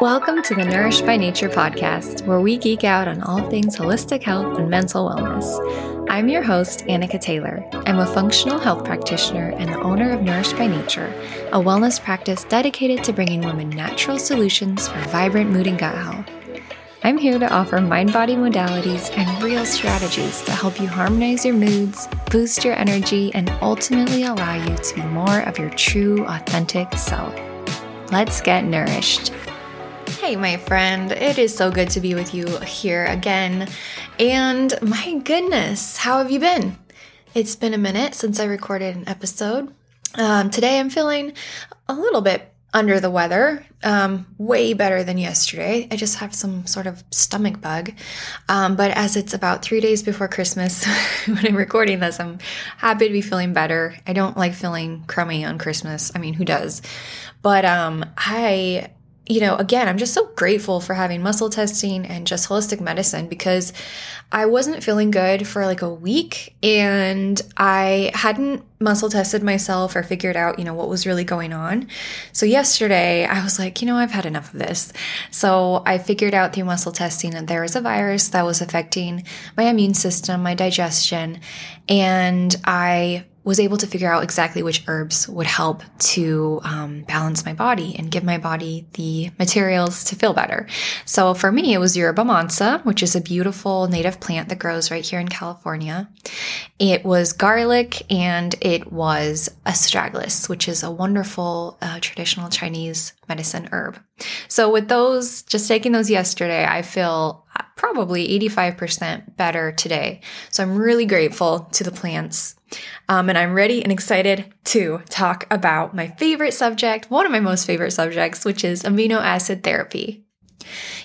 Welcome to the Nourished by Nature podcast, where we geek out on all things holistic health and mental wellness. I'm your host, Annika Taylor. I'm a functional health practitioner and the owner of Nourished by Nature, a wellness practice dedicated to bringing women natural solutions for vibrant mood and gut health. I'm here to offer mind body modalities and real strategies to help you harmonize your moods, boost your energy, and ultimately allow you to be more of your true, authentic self. Let's get nourished. Hey, my friend, it is so good to be with you here again. And my goodness, how have you been? It's been a minute since I recorded an episode. Um, today I'm feeling a little bit under the weather, um, way better than yesterday. I just have some sort of stomach bug. Um, but as it's about three days before Christmas, when I'm recording this, I'm happy to be feeling better. I don't like feeling crummy on Christmas. I mean, who does? But um, I you know, again, I'm just so grateful for having muscle testing and just holistic medicine because I wasn't feeling good for like a week and I hadn't muscle tested myself or figured out, you know, what was really going on. So yesterday I was like, you know, I've had enough of this. So I figured out through muscle testing that there was a virus that was affecting my immune system, my digestion, and I was able to figure out exactly which herbs would help to um, balance my body and give my body the materials to feel better. So for me, it was Yerba Mansa, which is a beautiful native plant that grows right here in California. It was garlic and it was astragalus, which is a wonderful uh, traditional Chinese medicine herb. So with those, just taking those yesterday, I feel probably 85% better today. So I'm really grateful to the plants um, and I'm ready and excited to talk about my favorite subject, one of my most favorite subjects, which is amino acid therapy.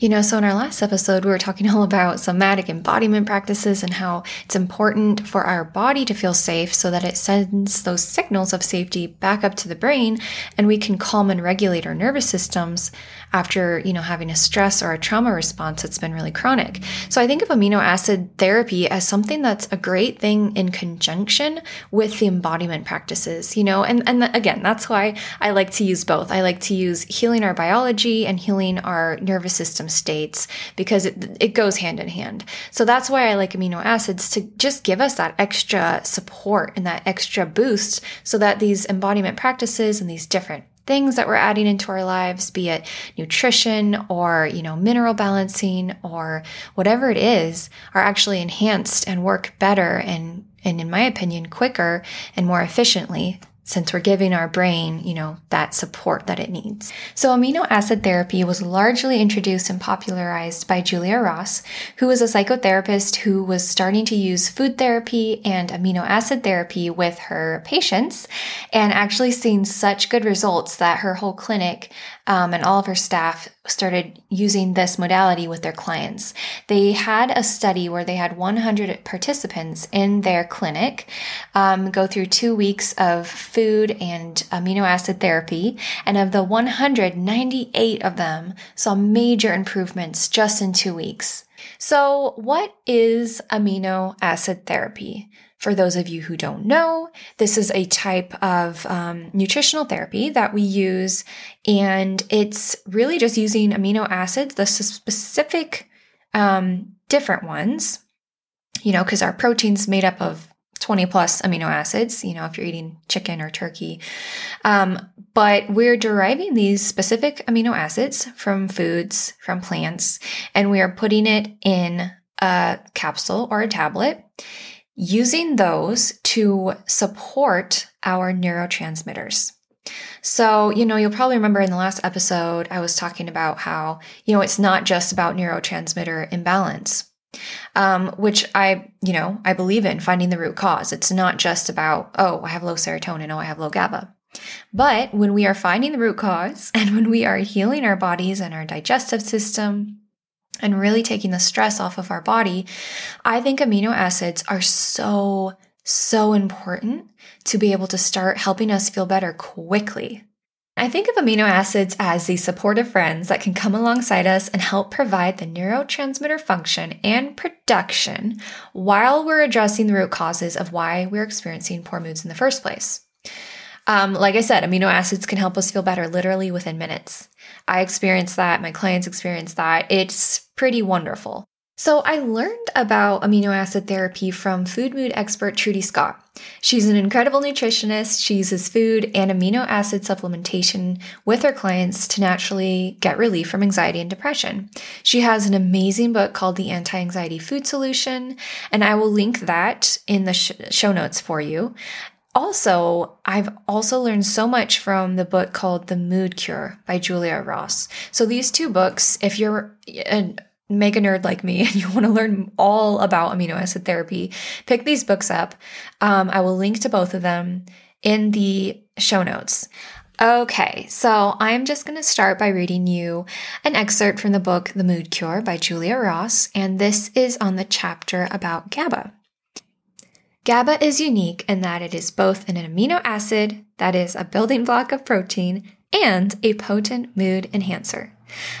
You know, so in our last episode, we were talking all about somatic embodiment practices and how it's important for our body to feel safe so that it sends those signals of safety back up to the brain and we can calm and regulate our nervous systems after, you know, having a stress or a trauma response that's been really chronic. So I think of amino acid therapy as something that's a great thing in conjunction with the embodiment practices, you know, and, and again, that's why I like to use both. I like to use healing our biology and healing our nervous system states because it, it goes hand in hand. So that's why I like amino acids to just give us that extra support and that extra boost so that these embodiment practices and these different things that we're adding into our lives, be it nutrition or, you know, mineral balancing or whatever it is, are actually enhanced and work better and, and in my opinion, quicker and more efficiently since we're giving our brain, you know, that support that it needs. So amino acid therapy was largely introduced and popularized by Julia Ross, who was a psychotherapist who was starting to use food therapy and amino acid therapy with her patients and actually seeing such good results that her whole clinic um, and all of her staff started using this modality with their clients. They had a study where they had 100 participants in their clinic um, go through two weeks of food and amino acid therapy. And of the 198 of them saw major improvements just in two weeks. So, what is amino acid therapy? For those of you who don't know, this is a type of um, nutritional therapy that we use, and it's really just using amino acids, the specific um, different ones, you know, because our protein's made up of 20 plus amino acids, you know, if you're eating chicken or turkey. Um, but we're deriving these specific amino acids from foods, from plants, and we are putting it in a capsule or a tablet using those to support our neurotransmitters. So, you know, you'll probably remember in the last episode, I was talking about how, you know, it's not just about neurotransmitter imbalance, um, which I, you know, I believe in finding the root cause. It's not just about, oh, I have low serotonin, oh, I have low GABA. But when we are finding the root cause and when we are healing our bodies and our digestive system, and really taking the stress off of our body, I think amino acids are so, so important to be able to start helping us feel better quickly. I think of amino acids as the supportive friends that can come alongside us and help provide the neurotransmitter function and production while we're addressing the root causes of why we're experiencing poor moods in the first place. Um, like I said, amino acids can help us feel better literally within minutes. I experience that, my clients experience that. It's pretty wonderful. So, I learned about amino acid therapy from food mood expert Trudy Scott. She's an incredible nutritionist. She uses food and amino acid supplementation with her clients to naturally get relief from anxiety and depression. She has an amazing book called The Anti Anxiety Food Solution, and I will link that in the sh- show notes for you. Also, I've also learned so much from the book called The Mood Cure by Julia Ross. So, these two books, if you're an mega nerd like me and you want to learn all about amino acid therapy, pick these books up. Um, I will link to both of them in the show notes. Okay, so I'm just going to start by reading you an excerpt from the book The Mood Cure by Julia Ross, and this is on the chapter about GABA. GABA is unique in that it is both an amino acid, that is, a building block of protein, and a potent mood enhancer.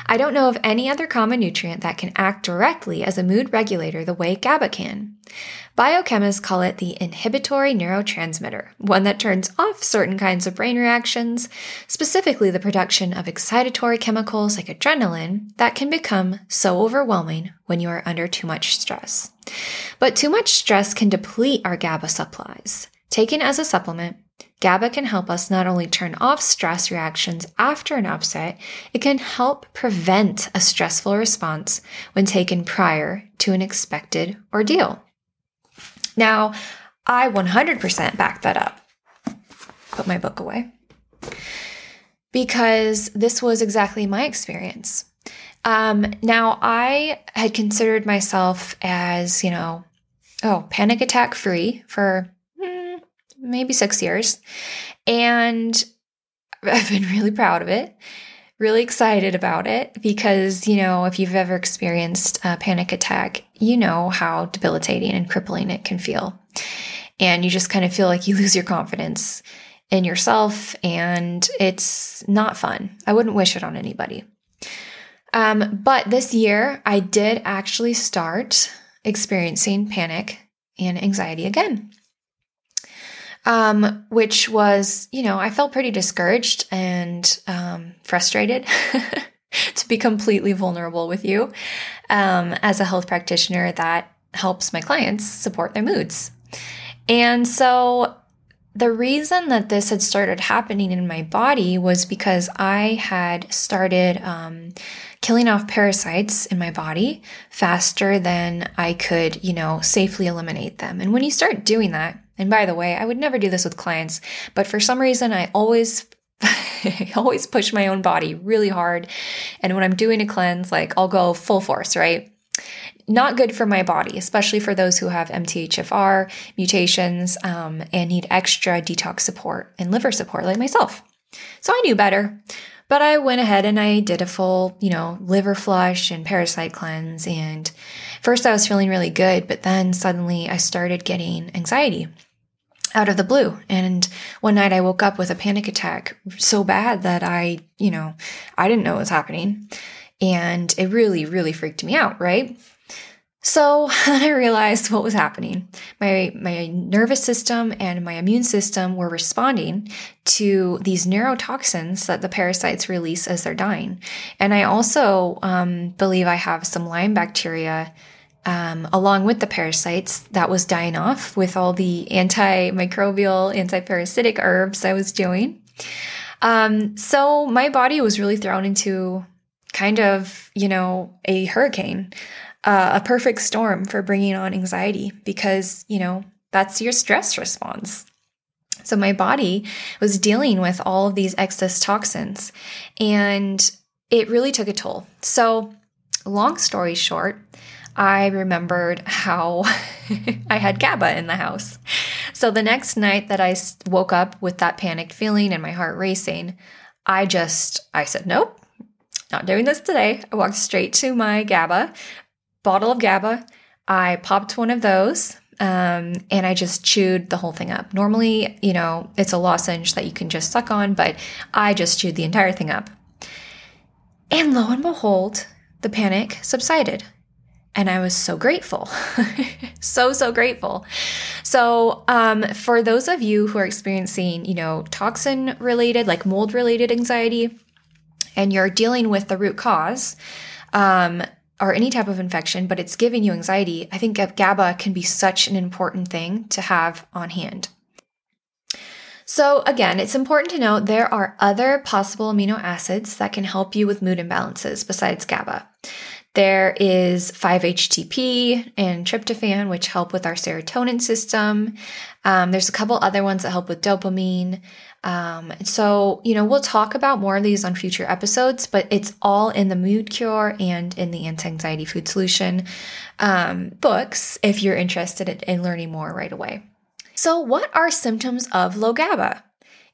I don't know of any other common nutrient that can act directly as a mood regulator the way GABA can. Biochemists call it the inhibitory neurotransmitter, one that turns off certain kinds of brain reactions, specifically the production of excitatory chemicals like adrenaline, that can become so overwhelming when you are under too much stress. But too much stress can deplete our GABA supplies. Taken as a supplement, GABA can help us not only turn off stress reactions after an upset, it can help prevent a stressful response when taken prior to an expected ordeal. Now, I 100% back that up. Put my book away. Because this was exactly my experience. Um, now, I had considered myself as, you know, oh, panic attack free for maybe six years. And I've been really proud of it, really excited about it because, you know, if you've ever experienced a panic attack, you know how debilitating and crippling it can feel. And you just kind of feel like you lose your confidence in yourself, and it's not fun. I wouldn't wish it on anybody. Um, but this year, I did actually start experiencing panic and anxiety again um, which was, you know, I felt pretty discouraged and um, frustrated to be completely vulnerable with you. Um, as a health practitioner, that helps my clients support their moods. And so the reason that this had started happening in my body was because I had started um, killing off parasites in my body faster than I could, you know, safely eliminate them. And when you start doing that, and by the way, I would never do this with clients, but for some reason, I always I always push my own body really hard. And when I'm doing a cleanse, like I'll go full force, right? Not good for my body, especially for those who have MTHFR mutations um, and need extra detox support and liver support, like myself. So I knew better. But I went ahead and I did a full, you know, liver flush and parasite cleanse. And first I was feeling really good, but then suddenly I started getting anxiety out of the blue. And one night I woke up with a panic attack so bad that I, you know, I didn't know what was happening. And it really, really freaked me out, right? So then I realized what was happening. My my nervous system and my immune system were responding to these neurotoxins that the parasites release as they're dying. And I also um, believe I have some Lyme bacteria um, along with the parasites that was dying off with all the antimicrobial, antiparasitic herbs I was doing. Um, so my body was really thrown into kind of, you know, a hurricane, uh, a perfect storm for bringing on anxiety because, you know, that's your stress response. So my body was dealing with all of these excess toxins and it really took a toll. So, long story short, I remembered how I had GABA in the house. So the next night that I woke up with that panicked feeling and my heart racing, I just, I said, nope, not doing this today. I walked straight to my GABA, bottle of GABA. I popped one of those um, and I just chewed the whole thing up. Normally, you know, it's a lozenge that you can just suck on, but I just chewed the entire thing up. And lo and behold, the panic subsided. And I was so grateful. so, so grateful. So, um, for those of you who are experiencing, you know, toxin related, like mold related anxiety, and you're dealing with the root cause, um, or any type of infection, but it's giving you anxiety, I think GABA can be such an important thing to have on hand. So, again, it's important to note there are other possible amino acids that can help you with mood imbalances besides GABA. There is 5-HTP and tryptophan, which help with our serotonin system. Um, there's a couple other ones that help with dopamine. Um, so, you know, we'll talk about more of these on future episodes, but it's all in the Mood Cure and in the Anti Anxiety Food Solution um, books if you're interested in, in learning more right away. So, what are symptoms of low GABA?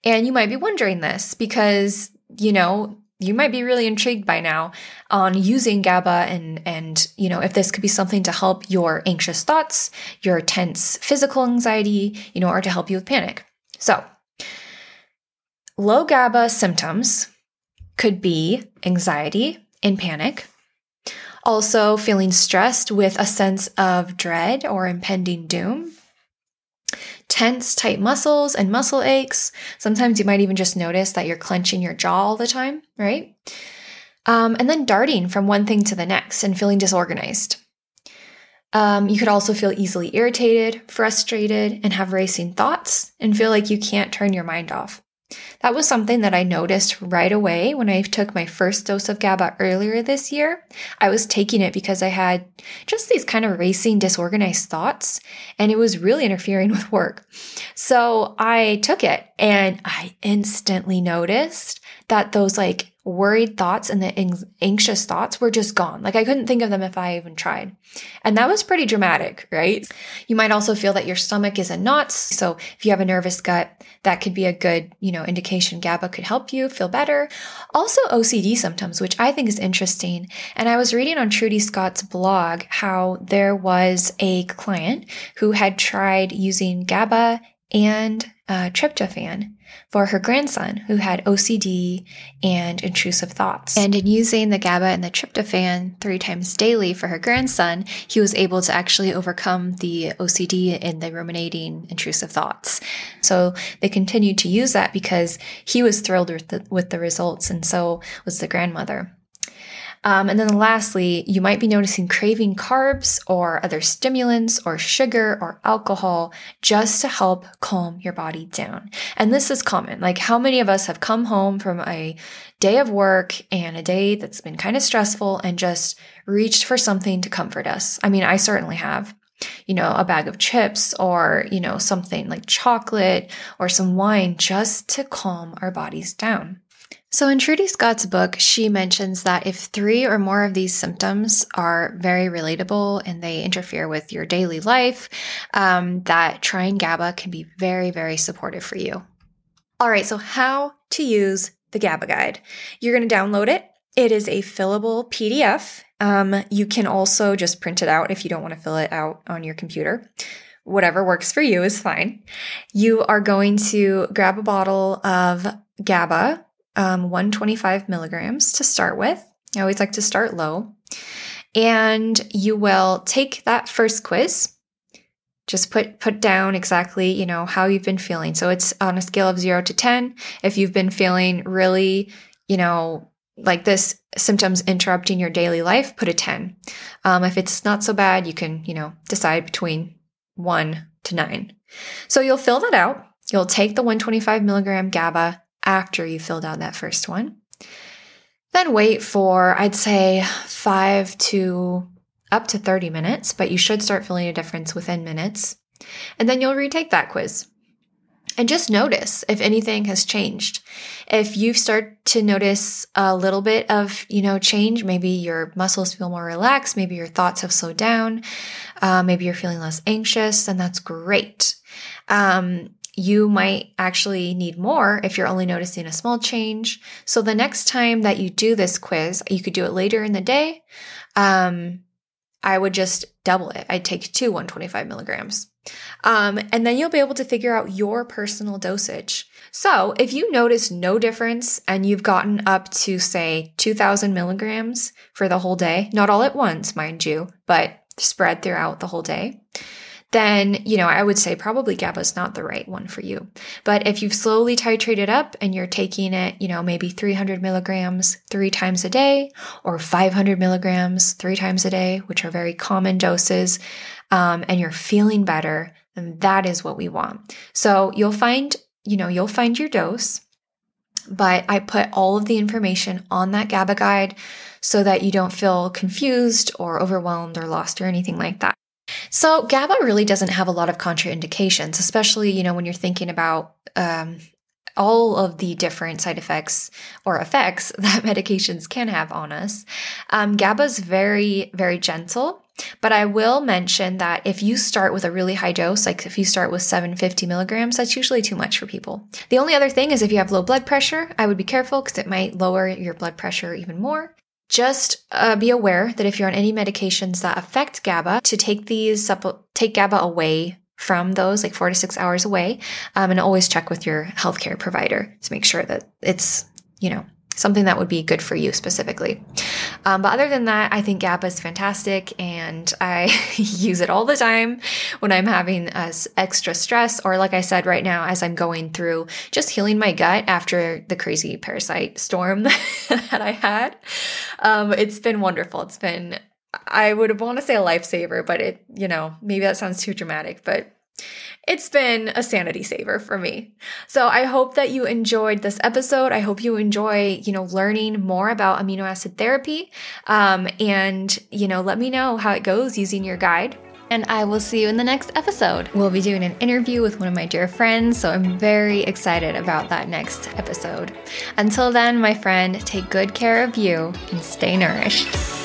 And you might be wondering this because, you know, you might be really intrigued by now on using GABA and and you know if this could be something to help your anxious thoughts, your tense physical anxiety, you know, or to help you with panic. So, Low GABA symptoms could be anxiety and panic, also feeling stressed with a sense of dread or impending doom, tense, tight muscles and muscle aches. Sometimes you might even just notice that you're clenching your jaw all the time, right? Um, and then darting from one thing to the next and feeling disorganized. Um, you could also feel easily irritated, frustrated, and have racing thoughts and feel like you can't turn your mind off. That was something that I noticed right away when I took my first dose of GABA earlier this year. I was taking it because I had just these kind of racing, disorganized thoughts, and it was really interfering with work. So I took it and I instantly noticed that those like worried thoughts and the anxious thoughts were just gone. Like I couldn't think of them if I even tried. And that was pretty dramatic, right? You might also feel that your stomach is in knots. So if you have a nervous gut, that could be a good, you know, indication GABA could help you feel better. Also OCD symptoms, which I think is interesting. And I was reading on Trudy Scott's blog how there was a client who had tried using GABA and uh, tryptophan for her grandson who had OCD and intrusive thoughts. And in using the GABA and the tryptophan three times daily for her grandson, he was able to actually overcome the OCD and the ruminating intrusive thoughts. So they continued to use that because he was thrilled with the, with the results, and so was the grandmother. Um, and then lastly, you might be noticing craving carbs or other stimulants or sugar or alcohol just to help calm your body down. And this is common. Like, how many of us have come home from a day of work and a day that's been kind of stressful and just reached for something to comfort us? I mean, I certainly have you know, a bag of chips or, you know, something like chocolate or some wine just to calm our bodies down. So, in Trudy Scott's book, she mentions that if three or more of these symptoms are very relatable and they interfere with your daily life, um, that trying GABA can be very, very supportive for you. All right, so how to use the GABA guide. You're going to download it. It is a fillable PDF. Um, you can also just print it out if you don't want to fill it out on your computer whatever works for you is fine. You are going to grab a bottle of GABA, um, 125 milligrams to start with. I always like to start low. And you will take that first quiz. Just put put down exactly, you know, how you've been feeling. So it's on a scale of 0 to 10. If you've been feeling really, you know, like this symptoms interrupting your daily life, put a 10. Um, if it's not so bad, you can, you know, decide between 1 to 9. So you'll fill that out. You'll take the 125 milligram GABA after you filled out that first one. Then wait for, I'd say, five to up to 30 minutes, but you should start feeling a difference within minutes. And then you'll retake that quiz. And just notice if anything has changed. If you start to notice a little bit of, you know, change, maybe your muscles feel more relaxed, maybe your thoughts have slowed down, uh, maybe you're feeling less anxious, then that's great. Um, you might actually need more if you're only noticing a small change. So the next time that you do this quiz, you could do it later in the day. Um, I would just double it. I'd take two 125 milligrams. Um, and then you'll be able to figure out your personal dosage. So if you notice no difference and you've gotten up to, say, 2000 milligrams for the whole day, not all at once, mind you, but spread throughout the whole day, then, you know, I would say probably GABA is not the right one for you. But if you've slowly titrated up and you're taking it, you know, maybe 300 milligrams three times a day or 500 milligrams three times a day, which are very common doses, um, and you're feeling better, then that is what we want. So you'll find, you know, you'll find your dose, but I put all of the information on that GABA guide so that you don't feel confused or overwhelmed or lost or anything like that. So GABA really doesn't have a lot of contraindications, especially you know when you're thinking about um, all of the different side effects or effects that medications can have on us. Um, GABA is very very gentle. But I will mention that if you start with a really high dose, like if you start with 750 milligrams, that's usually too much for people. The only other thing is if you have low blood pressure, I would be careful because it might lower your blood pressure even more. Just uh, be aware that if you're on any medications that affect GABA, to take these take GABA away from those, like four to six hours away, um, and always check with your healthcare provider to make sure that it's you know something that would be good for you specifically. Um, but other than that, I think GABA is fantastic and I use it all the time when I'm having uh, extra stress, or like I said, right now, as I'm going through just healing my gut after the crazy parasite storm that I had. Um, it's been wonderful. It's been, I would want to say a lifesaver, but it, you know, maybe that sounds too dramatic, but it's been a sanity saver for me. So I hope that you enjoyed this episode. I hope you enjoy, you know, learning more about amino acid therapy. Um, and, you know, let me know how it goes using your guide. And I will see you in the next episode. We'll be doing an interview with one of my dear friends, so I'm very excited about that next episode. Until then, my friend, take good care of you and stay nourished.